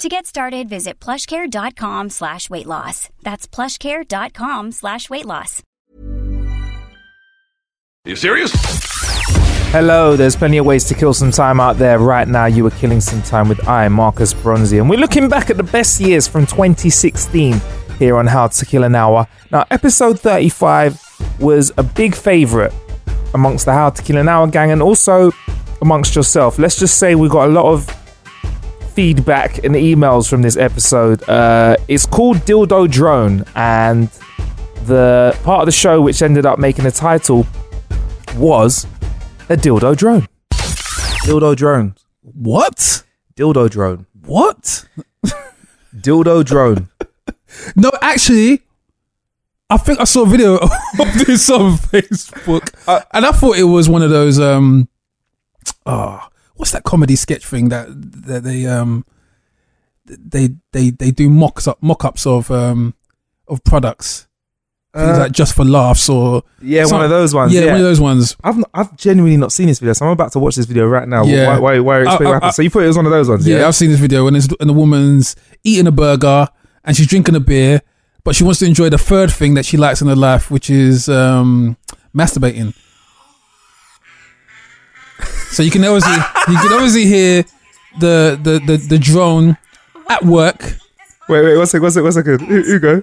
To get started, visit plushcare.com slash weight loss. That's plushcare.com slash weight loss. You serious? Hello, there's plenty of ways to kill some time out there. Right now, you are killing some time with I, Marcus Bronzy, and we're looking back at the best years from 2016 here on How to Kill an Hour. Now, episode 35 was a big favourite amongst the How to Kill an Hour gang and also amongst yourself. Let's just say we got a lot of feedback and emails from this episode. Uh, it's called Dildo Drone, and the part of the show which ended up making the title was a dildo drone. Dildo drone. What? Dildo drone. What? Dildo drone. No, actually, I think I saw a video of this on Facebook, Uh, and I thought it was one of those. Um, oh, what's that comedy sketch thing that that they um they they they do mocks up mock ups of um of products. Things like just for laughs or Yeah, some- one of those ones. Yeah, one of those ones. I've not, I've genuinely not seen this video, so I'm about to watch this video right now. Yeah. Why? Why? why I- what I- so you thought it was one of those ones? Yeah, Yeah. I've seen this video and, it's, and the woman's eating a burger and she's drinking a beer, but she wants to enjoy the third thing that she likes in her life, which is um, masturbating. So you can obviously you can obviously hear the the the, the drone at work. Wait, wait, one second, one second, one second. U- Hugo. You go.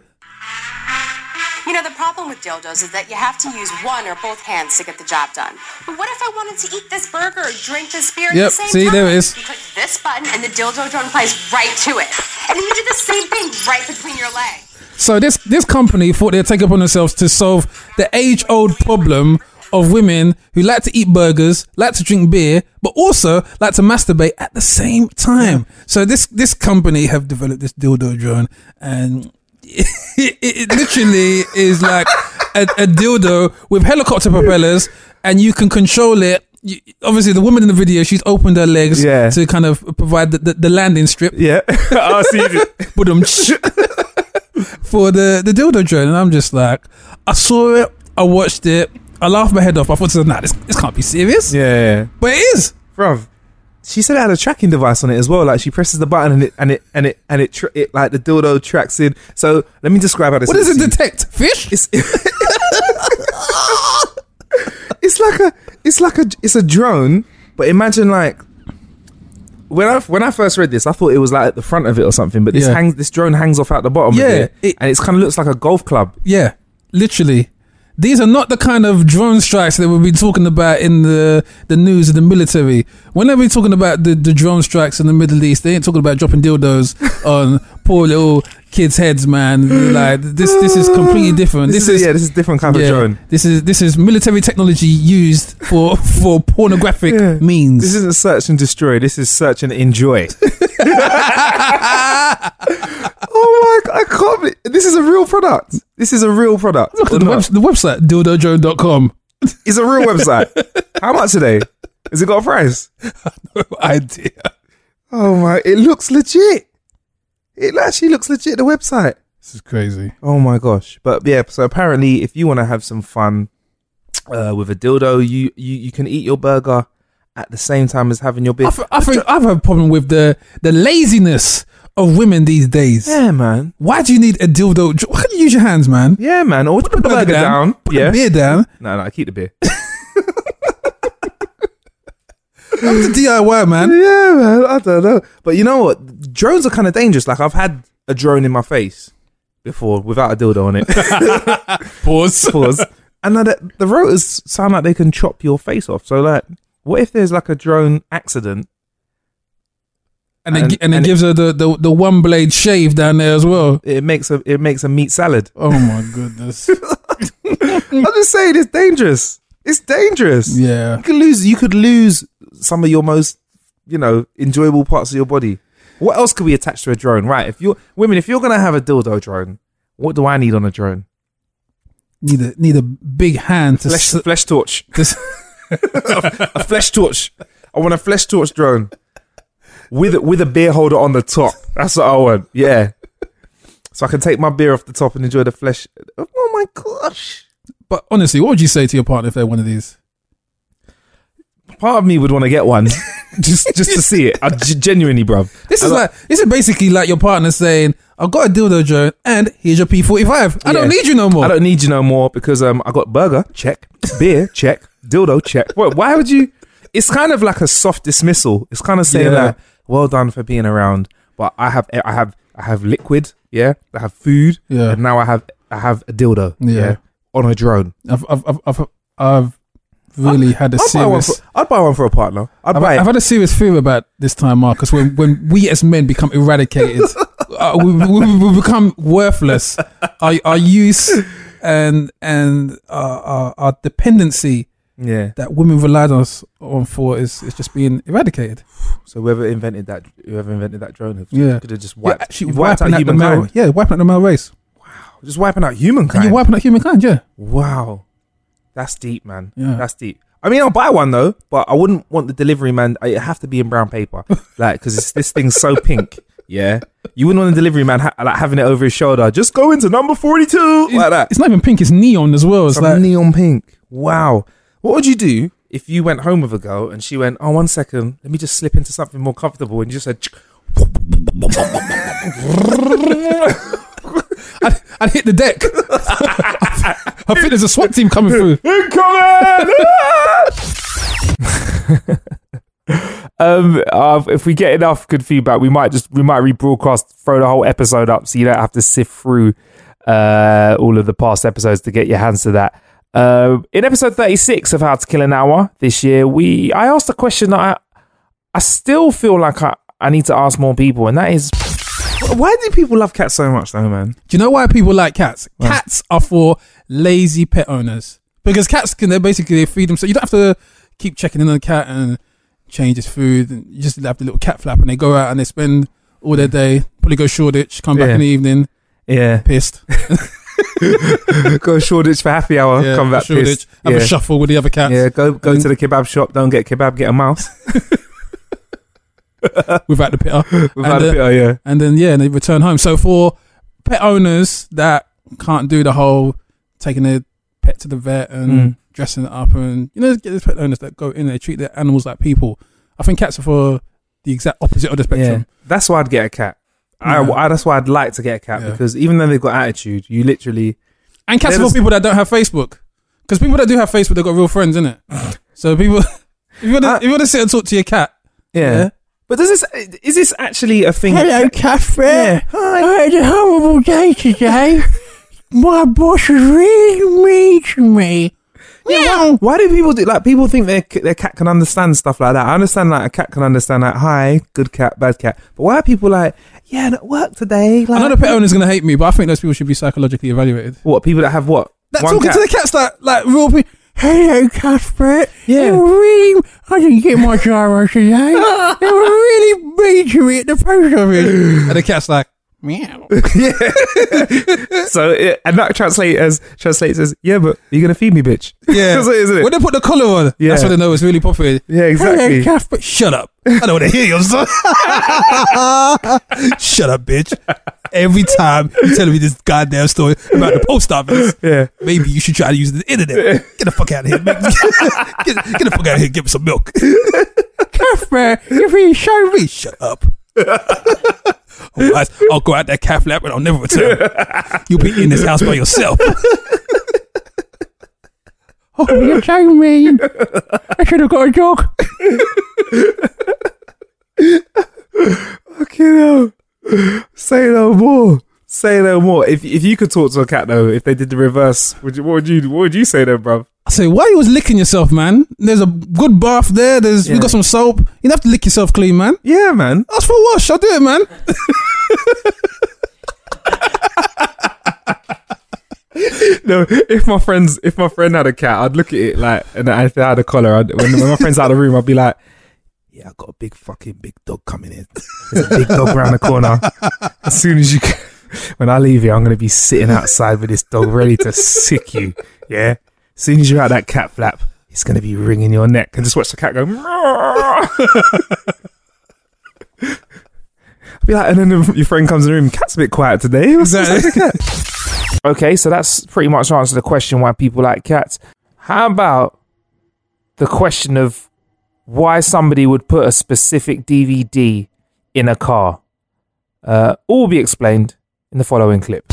You know, the problem with dildos is that you have to use one or both hands to get the job done. But what if I wanted to eat this burger or drink this beer at Yep, the same see, time? there it is. You click this button and the dildo drone plays right to it. And then you do the same thing right between your legs. So this this company thought they'd take upon themselves to solve the age old problem of women who like to eat burgers, like to drink beer, but also like to masturbate at the same time. So this this company have developed this dildo drone, and it, it literally is like a, a dildo with helicopter propellers, and you can control it. You, obviously, the woman in the video, she's opened her legs Yeah. to kind of provide the, the, the landing strip Yeah. I see it. For the the dildo drone, and I'm just like, I saw it, I watched it, I laughed my head off. I thought, nah, this this can't be serious, Yeah, yeah. but it is. Bruv. She said it had a tracking device on it as well. Like she presses the button and it and it and it and it, tr- it like the dildo tracks in. So let me describe how this. What does it detect? Fish? It's it's like a it's like a it's a drone, but imagine like when I when I first read this, I thought it was like at the front of it or something. But this Yeah. hangs this drone hangs off at the bottom. Yeah, of it, it- and it's kind of looks like a golf club. Yeah, literally. These are not the kind of drone strikes that we've been talking about in the the news of the military. Whenever we're talking about the, the drone strikes in the Middle East, they ain't talking about dropping dildos on poor little kids' heads, man. Like this, this is completely different. This, is, yeah, this is different kind of drone. This is this is military technology used for for pornographic Yeah. means. This isn't search and destroy. This is search and enjoy. oh my! god, I can't. Believe, this is a real product. This is a real product. Look at the, web, the website dildodrone.com. It's a real website. How much today? Has it got a price? No idea. Oh my! It looks legit. It actually looks legit. The website. This is crazy. Oh my gosh! But yeah, so apparently, if you want to have some fun uh, with a dildo, you, you you can eat your burger at the same time as having your beer. I, th- I think I've had a problem with the the laziness of women these days. yeah, man. Why do you need a dildo? Why can't you use your hands, man? Yeah, man. Or put, the burger, down. Put yeah. the beer down. No, no, I keep the beer. I'm the DIY, man. yeah, man. I don't know. But you know what? Drones are kind of dangerous. Like I've had a drone in my face before without a dildo on it. Pause. Pause. And the, the rotors sound like they can chop your face off. So like, what if there's like a drone accident? And And- gi- and then and it- gives her the, the, the one blade shave down there as well. It makes a it makes a meat salad. Oh my goodness. I'm just saying, it's dangerous. It's dangerous. yeah. You could lose. You could lose some of your most, you know, enjoyable parts of your body. What else could we attach to a drone? Right. If you're women, if you're gonna have a dildo drone, what do I need on a drone? Need a need a big hand to Flesh, s- flesh torch. a flesh torch. I want a flesh torch drone with with a beer holder on the top. That's what I want. Yeah. So I can take my beer off the top and enjoy the flesh. Oh my gosh. But honestly, what would you say to your partner if they're one of these? Part of me would want to get one just just to see it. I, genuinely, bruv. This is like- this is basically like your partner saying, "I've got a dildo drone, and here's your P45. I don't Yeah. need you no more." I don't need you no more because um I got burger check, beer check, dildo check. What? Why would you? It's kind of like a soft dismissal. It's kind of saying Yeah. like, "Well done for being around," but I have I have I have liquid, yeah. I have food, Yeah. and now I have I have a dildo, Yeah. on a drone. I've I've I've, I've, I've really had a I'd buy, serious. for, I'd buy one for a partner. I'd I've, buy. I've had a serious fear about this time, Marcus. When when we as men become eradicated, uh, we, we, we become worthless. Our, our use and and our, our, our dependency yeah. that women relied on us on for is is just being eradicated. So whoever invented that, whoever invented that drone, have Yeah. could have just wiped, actually you've wiped out wiping out the male, yeah, wiping out the male race. Wow, just wiping out humankind. And you're wiping out humankind, yeah. Wow, that's deep, man. Yeah. That's deep. I mean, I'll buy one though, but I wouldn't want the delivery man. It have to be in brown paper, like because this thing's so pink. Yeah, you wouldn't want the delivery man ha- like having it over his shoulder. Just go into number forty-two like that. It's not even pink; it's neon as well. It's It's like neon pink. Wow. What would you do if you went home with a girl and she went, "Oh, one second, let me just slip into something more comfortable," and you just said, I'd, I'd hit the deck. I think there's a SWAT team coming through. um, uh, if we get enough good feedback, we might just we might rebroadcast, throw the whole episode up, so you don't have to sift through uh, all of the past episodes to get your hands to that. Uh, in episode thirty six of How to Kill an Hour this year, we I asked a question that I I still feel like I, I need to ask more people, and that is, why do people love cats so much, though, man? Do you know why people like cats? Cats are for lazy pet owners because cats can they basically feed them, so you don't have to keep checking in on the cat and change its food. And you just have the little cat flap, and they go out and they spend all their day. Probably go Shoreditch, come back Yeah. in the evening Yeah, pissed. go Shoreditch for happy hour, Yeah, come back Shoreditch, pissed. have yeah. a shuffle with the other cats Yeah, go go to the kebab shop. Don't get kebab, get a mouse. without the pitter. Without And, uh, bit, yeah. and then yeah, and they return home. So for pet owners that can't do the whole taking their pet to the vet and Mm. dressing it up, and you know, get these pet owners that go in, they treat their animals like people. I think cats are for the exact opposite of the Yeah, spectrum. that's why I'd get a cat. Yeah. I, that's why I'd like to get a cat Yeah. because even though they've got attitude, you literally And cats are for people that don't have Facebook, because people that do have Facebook, they've got real friends, innit? so people, if you want to, if you want to sit and talk to your cat, yeah. Yeah. But does this is this actually a thing? Hello Catherine. Hi. I had a horrible day today. My boss was really mean to me. Yeah, why do people do like people think their their cat can understand stuff like that? I understand like a cat can understand like hi, good cat, bad cat. But why are people like yeah, at work today? Like, I know the pet owner's gonna hate me, but I think those people should be psychologically evaluated. what people that have what That One talking cat? to the cats like like real people. Hello, Cuthbert. Yeah. They were really. I didn't get my gyro today. they were really mean to me at the post office. and the cat's like, meow. so it, and that translate as translates as yeah, but you're gonna feed me, bitch. Yeah. That's what it is, isn't it? When they put the collar on, Yeah. that's when they know it's really popular. Yeah, exactly. Hello, Cuthbert. Shut up. I don't want to hear your son. Shut up, bitch. Every time you tell me this goddamn story about the post office, Yeah. maybe you should try to use the internet. Get the fuck out of here. man. Get, get the fuck out of here and give me some milk. Cuthbert, you're being show me. Shut up. Otherwise, I'll go out that calf lap and I'll never return. You'll be in this house by yourself. oh, you're so mean. I should have got a dog. Fucking hell. Say no more. Say no more. If if you could talk to a cat though, if they did the reverse, would you, what would you what would you say then, bruv? I say, why you was licking yourself, man? There's a good bath there. There's we Yeah. got some soap. You don't have to lick yourself clean, man. Yeah, man. Ask for a wash. I'll do it, man. No, if my friends, if my friend had a cat, I'd look at it like, and if they had a collar, I'd, when, when my friend's out of the room, I'd be like, "Yeah, I got a big fucking big dog coming in. There's a big dog around the corner. As soon as you, when I leave here, I'm gonna be sitting outside with this dog ready to sick you. Yeah, as soon as you're out that cat flap, it's gonna be wringing your neck, and just watch the cat go. I'd be like, and then your friend comes in the room. Cat's a bit quiet today. What's Exactly. Okay, so that's pretty much answered the question why people like cats. How about the question of why somebody would put a specific DVD in a car? Uh, all will be explained in the following clip.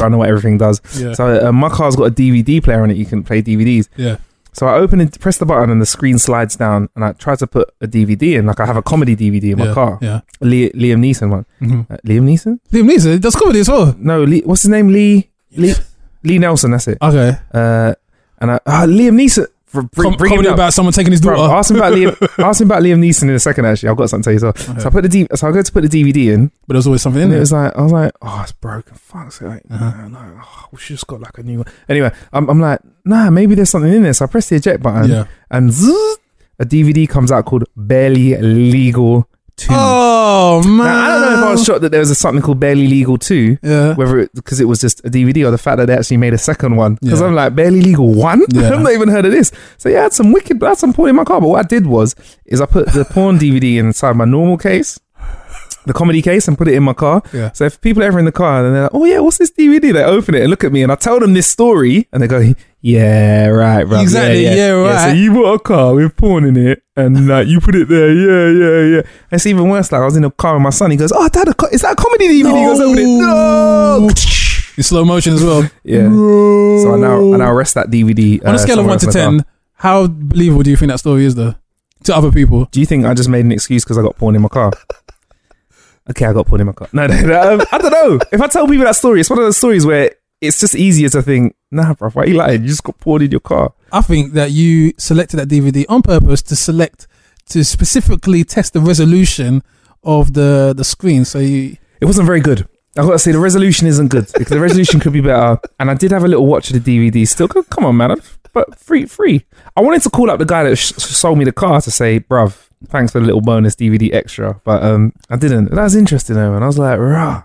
I know what everything does. Yeah. So uh, my car's got a DVD player on it. You can play DVDs. Yeah. So I open it, press the button, and the screen slides down. And I try to put a DVD in. Like I have a comedy DVD in my yeah. car, Yeah. Lee, Liam Neeson one. Mhm. Uh, Liam Neeson? Liam Neeson does comedy as well. No, Lee, what's his name? Lee Lee Lee Nelson. That's it. Okay. Uh, and I, ah, Liam Neeson. Bring, Com- bring comedy up. about someone taking his daughter. Bro, ask him about Liam. ask about Liam Neeson in a second. Actually, I've got something to tell you. So, so I put the D, so I go to put the DVD in, but there's always something in and it was like I was like, oh, it's broken. Fuck, so like, Uh-huh. no, no, oh, we should just got like a new one. Anyway, I'm, I'm like, nah, maybe there's something in there. So I press the eject button, Yeah. and zzz, a DVD comes out called Barely Legal Two. Oh man. Now, I don't know if I was shocked that there was a, something called Barely Legal Two. Yeah. Whether it because it was just a DVD or the fact that they actually made a second one. Because Yeah. I'm like, barely legal one? Yeah. I've not even heard of this. So yeah, I had some wicked, I had some porn in my car. But what I did was, is I put the porn DVD inside my normal case, the comedy case, and put it in my car. Yeah. So if people are ever in the car and they're like, oh yeah, what's this DVD? They open it and look at me and I tell them this story and they go, yeah, right, bro. Exactly, yeah, So right. you bought a car with porn in it and like you put it there, yeah, yeah, yeah. It's even worse. Like I was in a car with my son. He goes, oh, dad, is that a comedy DVD? He goes, open it. No. In slow motion as well. Yeah. So I now I now rest that DVD. On uh, a scale of one to else in the ten, how believable do you think that story is, though, to other people? Do you think I just made an excuse because I got porn in my car? Okay, I got porn in my car. No, no, no um, I don't know. If I tell people that story, it's one of those stories where it's just easier to think, nah, bro, why are you lying? You just got porn in your car. I think that you selected that DVD on purpose to select to specifically test the resolution of the the screen. So you, It wasn't very good. I got to say the resolution isn't good because the resolution could be better. And I did have a little watch of the DVD. Still, come on, man, but free, free. I wanted to call up the guy that sh- sold me the car to say, bruv, thanks for the little bonus DVD extra, but um, I didn't. That was interesting though, and I was like, rah.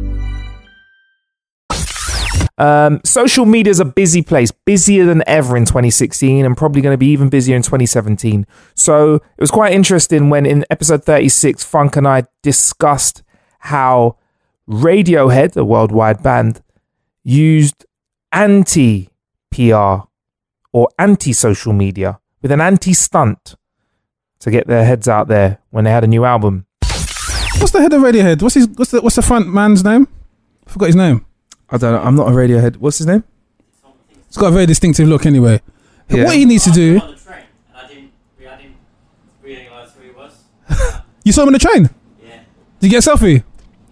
Um, social media is a busy place, busier than ever in 2016, and probably going to be even busier in 2017. So it was quite interesting when in episode 36, Funk and I discussed how Radiohead, a worldwide band, used anti PR or anti social media with an anti stunt to get their heads out there when they had a new album. What's the head of Radiohead? What's his? What's the? What's the front man's name? I forgot his name. I don't know. I'm not a Radiohead. What's his name? It's got a very distinctive look. Anyway, Yeah. what he needs to do. on the train, and I didn't, I didn't realise who he was. You saw him on the train. Yeah. Did you get a selfie?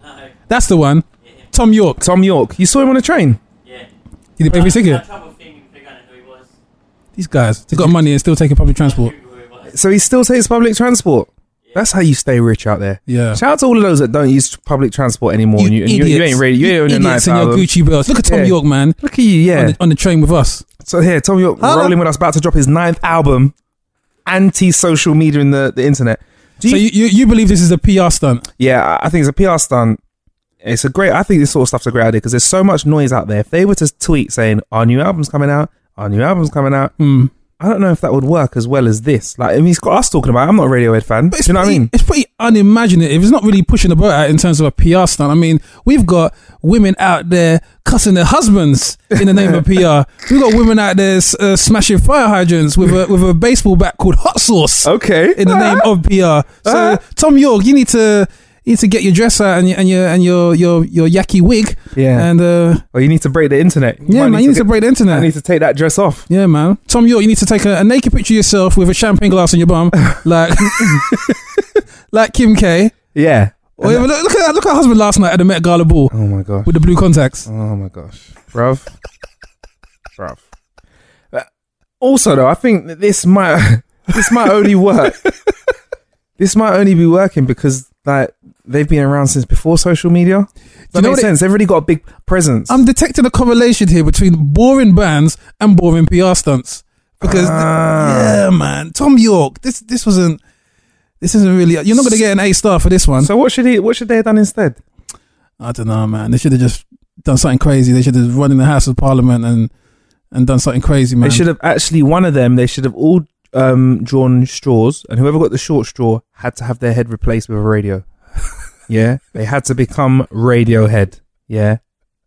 No. That's the one. Thom Yorke. Thom Yorke. You saw him on the train. Yeah. Did he pay for his ticket? had trouble thinking, who he was. These guys, they got money and still taking public transport. Who he was. So he still takes public transport. That's how you stay rich out there. Yeah. Shout out to all of those that don't use public transport anymore. and you, and you, you ain't ready. You ain't on a idiots in your album. Gucci belts. Look at Tom Yeah. York, man, Look at you, yeah. on, the, on the train with us. So here, Thom Yorke Hello. rolling with us, about to drop his ninth album, anti-social media in the, the internet. Do So you, you you believe this is a PR stunt? yeah, I- think it's a PR stunt. It's a great. I think this sort of stuff's a great idea because there's so much noise out there. If they were to tweet saying our new album's coming out, our new album's coming out, Hmm. I don't know if that would work as well as this. Like, I mean, he's got us talking about. it. I'm not a Radiohead fan. But it's you know what I pretty- mean? It's pretty unimaginative. It's not really pushing the boat out in terms of a PR stunt. I mean, we've got women out there cussing their husbands in the name of PR. We've got women out there uh, smashing fire hydrants with a with a baseball bat called hot sauce Okay. in the name of PR. So Uh-huh. Thom Yorke, you need to you need to get your dress out and your and your and your your, your yaki wig. Yeah. And uh, Well, you need to break the internet. yeah, might man, you need to get- break the internet. I need to take that dress off. Yeah, man. Thom Yorke, you need to take a, a naked picture of yourself with a champagne glass in your bum, like like Kim K. Yeah. Or even look, look at look at her husband last night at the Met Gala ball Oh my gosh. with the blue contacts. Oh my gosh, bruv, bruv. Uh, Also, though, I think that this might this might only work. this might only be working because like they've been around since before social media. That you know makes what it- sense. They've already got a big presence. I'm detecting a correlation here between boring bands and boring PR stunts because Ah. yeah, man, Thom Yorke. This this wasn't. This isn't really. You're not going to get an A star for this one. so what should he? What should they have done instead? I don't know, man. They should have just done something crazy. They should have run in the House of Parliament and and done something crazy, man. They should have actually one of them. They should have all um, drawn straws, and whoever got the short straw had to have their head replaced with a radio. yeah, they had to become Radiohead. Yeah,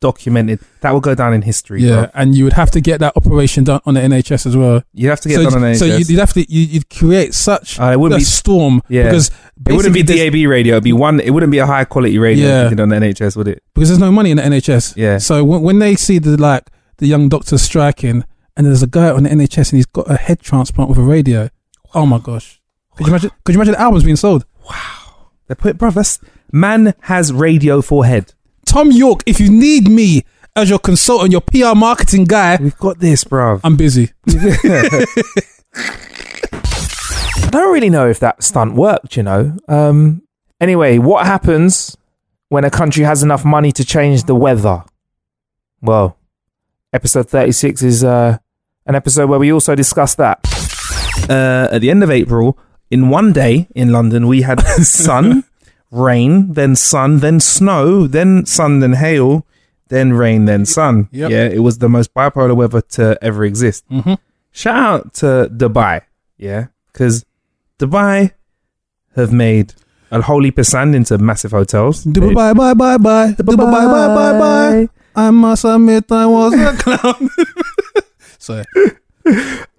documented. That will go down in history. Yeah, bro. and you would have to get that operation done on the NHS as well. You'd have to get so, done on NHS. so you'd, you'd have to you, you'd create such Uh, it a wouldn't be. storm Yeah. because It wouldn't be DAB radio. It'd be one. It wouldn't be a high quality radio Yeah. if you did on the NHS, would it? because there's no money in the NHS. Yeah. So when, when they see the like the young doctors striking, and there's a guy on the NHS and he's got a head transplant with a radio. Oh my gosh! Could you imagine? Could you imagine the albums being sold? Wow! They put, bro. That's man has radio for head. Thom Yorke, if you need me as your consultant, your PR marketing guy, We've got this, bro. I'm busy. I don't really know if that stunt worked, you know. Um, anyway, what happens when a country has enough money to change the weather? Well, episode 36 is uh, an episode where we also discuss that. Uh, at the end of April, in one day in London, we had sun, rain, then sun, then snow, then sun, then hail, then rain, then sun. Yep. Yeah, it was the most bipolar weather to ever exist. Mhm. Shout out to Dubai, yeah, because Dubai have made a whole heap of sand into massive hotels. Dubai, bye, bye, bye, bye. Dubai, bye, bye, bye, bye. I must admit I was a clown. Sorry.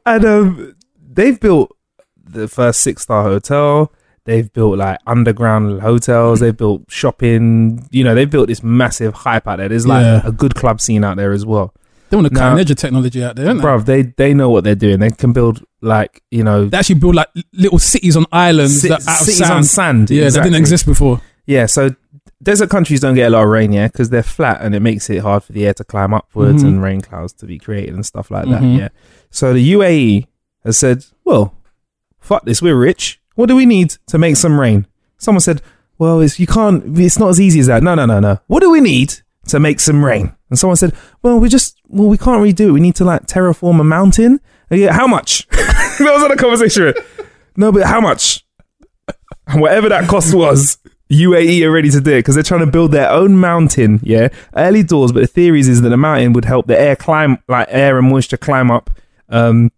and um, they've built the first six star hotel. They've built like underground hotels. They've built shopping. You know, they've built this massive hype out there. There's like Yeah. a good club scene out there as well. They want to Now- cutting edge of technology out there, don't they? Bruv, they they know what they're doing. They can build like you know They actually build like little cities on islands ci- that out of cities sand. on sand. Yeah, that exactly. didn't exist before. Yeah, so desert countries don't get a lot of rain, yeah, because they're flat and it makes it hard for the air to climb upwards Mhm. and rain clouds to be created and stuff like Mhm. that. Yeah. So the UAE has said, well, fuck this, we're rich. What do we need to make some rain? Someone said, well, it's, you can't, it's not as easy as that. No, no, no, no. What do we need to make some rain? And someone said, well, we just, well, we can't really do it. We need to like terraform a mountain. And yeah, how much? that was on a conversation. No, but how much? And whatever that cost was, UAE are ready to do it because they're trying to build their own mountain. Yeah, early doors, but the theories is that the mountain would help the air climb, like air and moisture climb up. Um,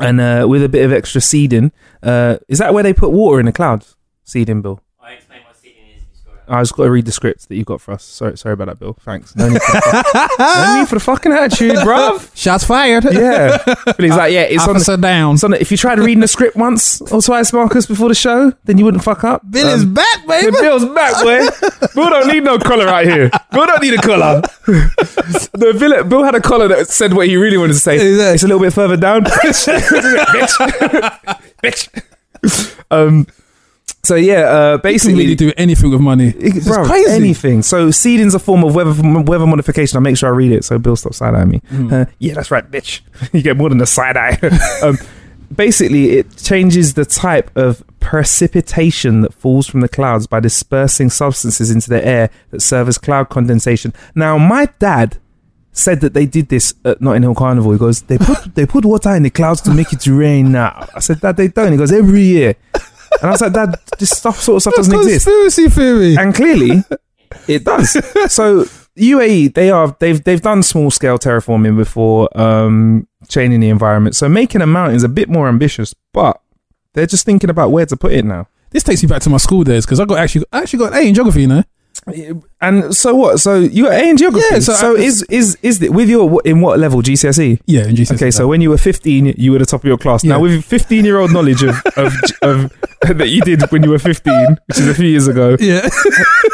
and uh, with a bit of extra seeding, uh, is that where they put water in the clouds? Seeding, Bill. I explain what seeding is if you scroll I just got to read the script that you got for us. Sorry, sorry about that, Bill. Thanks. No need for, no need for the fucking attitude, bruv. Shots fired. Yeah. But he's like, yeah, it's on, Officer down. it's on. If you tried reading the script once or twice, Marcus, before the show, then you wouldn't fuck up. Bill is Um, back, yeah, baby. Bill's back, boy. Bill don't need no collar right here. Bill don't need a collar. the Bill, Bill had a collar that said what he really wanted to say. It's a little bit further down. Bitch. Bitch. Um, so yeah, uh, You can basically, really do anything with money. it- It's bro, crazy. anything. So seeding's a form of weather weather modification. I make sure I read it so Bill stops side eyeing me. Mm. Uh, yeah, that's right, bitch. you get more than a side eye. um, basically, it changes the type of precipitation that falls from the clouds by dispersing substances into the air that serve as cloud condensation. Now, my dad said that they did this at Notting Hill Carnival. He goes, they put they put water in the clouds to make it rain. Now, I said, that they don't. He goes, every year. And I was like, Dad, this stuff sort of stuff doesn't exist Conspiracy theory. and clearly it does. So UAE, they are they've theyve done small scale terraforming before um, changing the environment. So making a mountain is a bit more ambitious, but they're just thinking about where to put it now. This takes me back to my school days because I got actually I actually got an A in geography. You know, And so what? So you got A in geography. Yeah, so so is is is it with your in what level GCSE? yeah, in GCSE. Okay, so when you were 15, you were the top of your class. Now, with 15 year old knowledge of, of, of that you did when you were 15, which is a few years ago, yeah,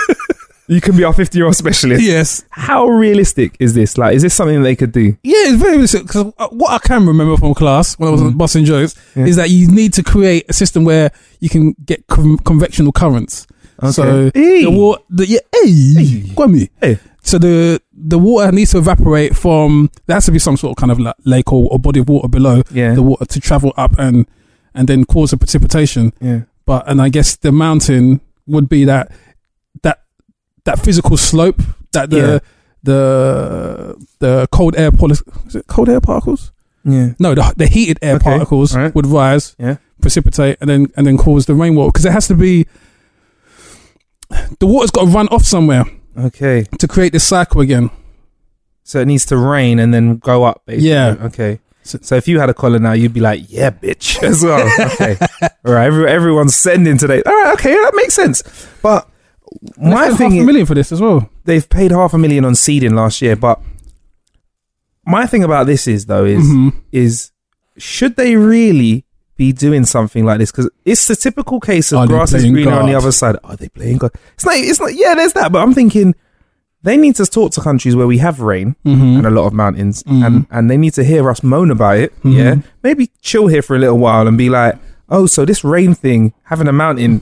you can be our 50 year old specialist. yes, How realistic is this? Like, is this something they could do? yeah, it's very realistic because what I can remember from class when I was Mm. busting jokes Yeah. is that you need to create a system where you can get con- convectional currents. So Hey. the water, the, yeah, hey, Kwame. Hey. So the the water needs to evaporate from. There has to be some sort of kind of like lake or, or body of water below Yeah. the water to travel up and and then cause a precipitation. yeah. But and I guess the mountain would be that that that physical slope that the Yeah. the the cold air particles is it cold air particles? Yeah. No, the, the heated air Okay, particles alright. would rise, Yeah. precipitate, and then and then cause the rainwater because it has to be. The water's got to run off somewhere Okay. to create this cycle again. So it needs to rain and then go up, basically. Yeah. Okay. So- So if you had a collar now, you'd be like, yeah, bitch, as well. Okay. All right. Every, everyone's sending today. All right. Okay. That makes sense. But my they spent thing half a is, million for this as well. they've paid half a million on seeding last year. But my thing about this is, though, is, Mhm. is should they really be doing something like this? Because it's the typical case of Are grass is greener on the other side. Are they playing God? It's like, it's like, yeah, there's that. But I'm thinking they need to talk to countries where we have rain Mhm. and a lot of mountains, Mhm. and and they need to hear us moan about it. Mhm. Yeah, maybe chill here for a little while and be like, oh, so this rain thing, having a mountain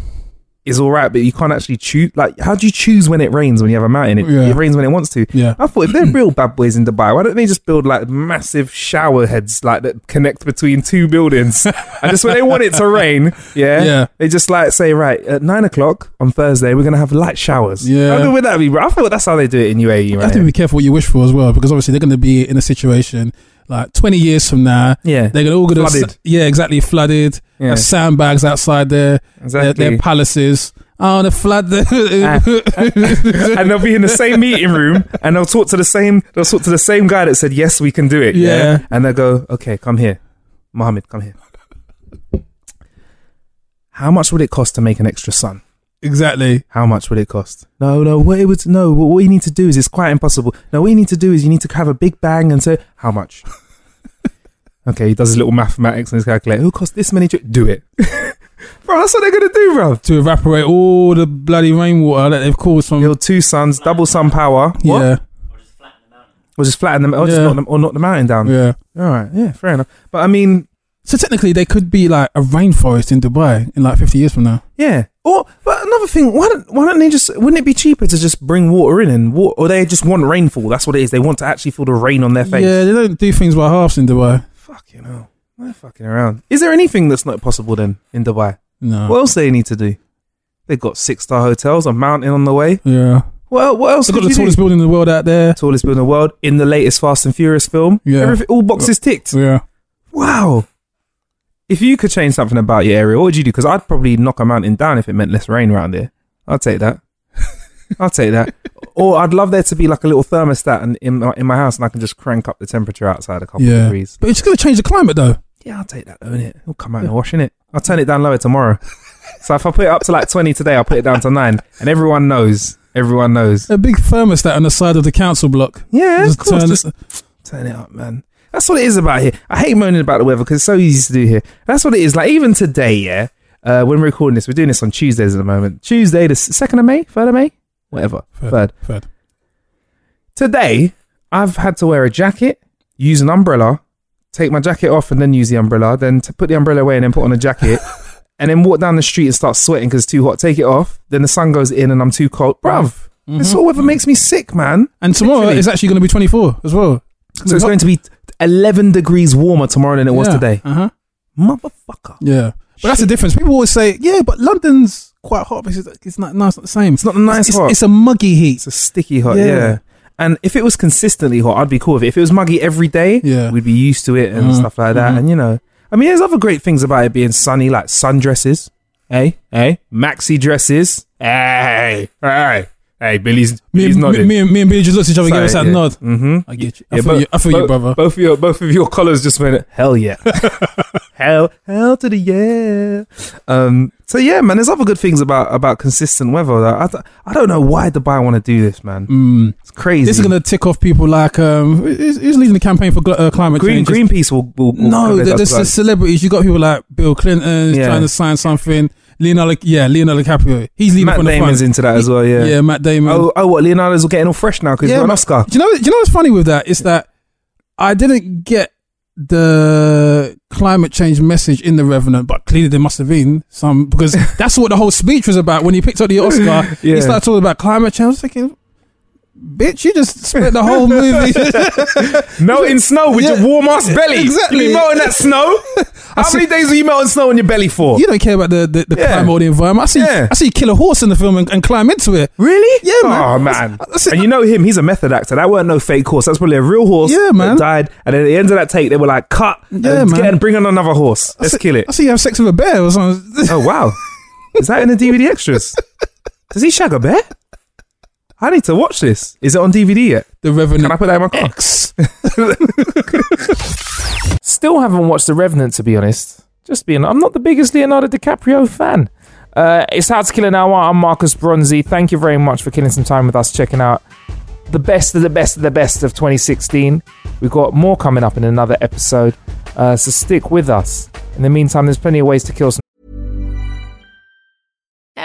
is all right, but you can't actually choose. Like, how do you choose when it rains when you have a mountain? It, Yeah. it rains when it wants to. Yeah. I thought if they're real bad boys in Dubai, why don't they just build like massive shower heads like that connect between two buildings? and just when they want it to rain, yeah, Yeah. they just like say, right, at nine o'clock on Thursday, we're gonna have light showers. Yeah. how good would that be, bro? I thought that's how they do it in UAE, You right? have to be careful what you wish for as well, because obviously they're going to be in a situation like 20 years from now. Yeah. They're gonna all going to Flooded. yeah, exactly flooded. Yeah. Sandbags outside their their, Exactly. their palaces. Oh, the flood. Ah. and they'll be in the same meeting room and they'll talk to the same they'll talk to the same guy that said yes we can do it yeah, Yeah. and they'll go okay come here Mohammed come here how much would it cost to make an extra sun exactly. how much would it cost no no what it would no what you need to do is it's quite impossible no what you need to do is you need to have a big bang and say how much okay he does his little mathematics and his calculator who cost this many tri- do it bro that's what they're gonna do bro To evaporate all the bloody rainwater that they've caused from. build two suns double sun power what? Yeah. Or just flatten the mountain. Or just flatten them, or just Yeah. knock them, or knock the mountain down. Yeah. All right, yeah, fair enough. But I mean, So technically, they could be like a rainforest in Dubai in like 50 years from now. yeah. Or but another thing, why don't why don't they just? Wouldn't it be cheaper to just bring water in and water, or they just want rainfall? That's what it is. They want to actually feel the rain on their face. Yeah, they don't do things by halves in Dubai. Fucking hell, they're fucking around. Is there anything that's not possible then in Dubai? No. What else do they need to do? They've got six star hotels, a mountain on the way. yeah. Well, what else? They've got the tallest do? building in the world out there. tallest building in the world in the latest Fast and Furious film. Yeah. Everything, all boxes ticked. Yeah. Wow. If you could change something about your area, what would you do? Because I'd probably knock a mountain down if it meant less rain around here. I'd take that. I'd take that. Or I'd love there to be like a little thermostat in, in, my, in my house and I can just crank up the temperature outside a couple of degrees. But it's going to change the climate though. Yeah, I'll take that though, innit? It'll come out in the wash, innit? I'll turn it down lower tomorrow. So if I put it up to like 20 today, I'll put it down to nine. And everyone knows. Everyone knows. A big thermostat on the side of the council block. Yeah, Just of course. turn Just it- turn it up, man. That's what it is about here. I hate moaning about the weather because it's so easy to do here. That's what it is. Like even today, yeah. Uh, when we're recording this, we're doing this on Tuesdays at the moment. Tuesday, the second of May, third of May, whatever, third. Third. Today, I've had to wear a jacket, use an umbrella, take my jacket off, and then use the umbrella. Then to put the umbrella away and then put on a jacket, and then walk down the street and start sweating because it's too hot. Take it off. Then the sun goes in and I'm too cold, bruv. This all weather makes me sick, man. Mm-hmm. And tomorrow Literally. it's actually going to be 24 as well. So it's going to be 11 degrees warmer tomorrow than it was Yeah, today. Uh-huh. Motherfucker. Yeah. But that's the difference. People always say, yeah, but London's quite hot. But it's, it's not, no, it's not the same. It's not a nice it's, hot. It's a muggy heat. It's a sticky hot, Yeah. yeah. And if it was consistently hot, I'd be cool with it. If it was muggy every day, Yeah. we'd be used to it and Mhm, stuff like that. mhm. And you know, I mean, there's other great things about it being sunny, like sundresses, hey, hey, maxi dresses, hey, hey, hey. Billy's, Me, Billy's and- me, nodding. me, and- me and Billy just looked at each other and gave us that nod. Mm-hmm. I get you. I feel you, I feel you, brother. Both of your both of your collars just went hell yeah, hell hell to the yeah. Um. So yeah, man. There's other good things about about consistent weather. That I, th- I don't know why Dubai want to do this, man. Mm. It's crazy. This is going to tick off people like, um, who's, who's leading the campaign for gl- uh, climate Green change? Greenpeace will, will, will No, will- the, the, the celebrities. You got people like Bill Clinton Yeah. trying to sign something. Leonardo, yeah, Leonardo DiCaprio. He's leading Matt from the Damon's front. into that as well. Yeah. Yeah, Matt Damon. Oh, oh, what? Leonardo's getting all fresh now because Yeah, he's got an. Oscar. Do you know? Do you know what's funny with that? Is that I didn't get the climate change message in the Revenant, but clearly there must have been some because that's what the whole speech was about when he picked up the Oscar. Yeah. He started talking about climate change. I was thinking, bitch, you just spent the whole movie. Melting snow with Yeah. your warm ass belly. Exactly. You be melting that snow. How see- many days are you melting snow on your belly for? you don't care about the, the, the Yeah. climate or the environment. I see, Yeah. I see you kill a horse in the film and, and climb into it. Really? Yeah, man. Oh man. That's it. And you know him, he's a method actor. That weren't no fake horse. That's probably a real horse. Yeah, man. That died. And at the end of that take, they were like, cut. Yeah, and man. Get and bring on another horse. Let's see- kill it. I see you have sex with a bear or something. Oh wow. Is that in the DVD extras? Does he shag a bear? I need to watch this. Is it on DVD yet? the Revenant Can I put that in my car? X. Still haven't watched The Revenant, to be honest. Just being, I'm not the biggest Leonardo DiCaprio fan. Uh, it's How to Kill an Hour. I'm Marcus Bronzy. Thank you very much for killing some time with us, checking out the best of the best of the best of 2016. We've got more coming up in another episode, uh, so stick with us. In the meantime, there's plenty of ways to kill some.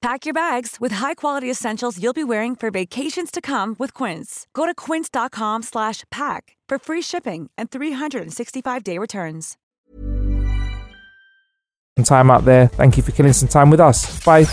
Pack your bags with high-quality essentials you'll be wearing for vacations to come with Quince. Go to quince.com slash pack for free shipping and 365-day returns. Some Time out there. Thank you for killing some time with us. Bye.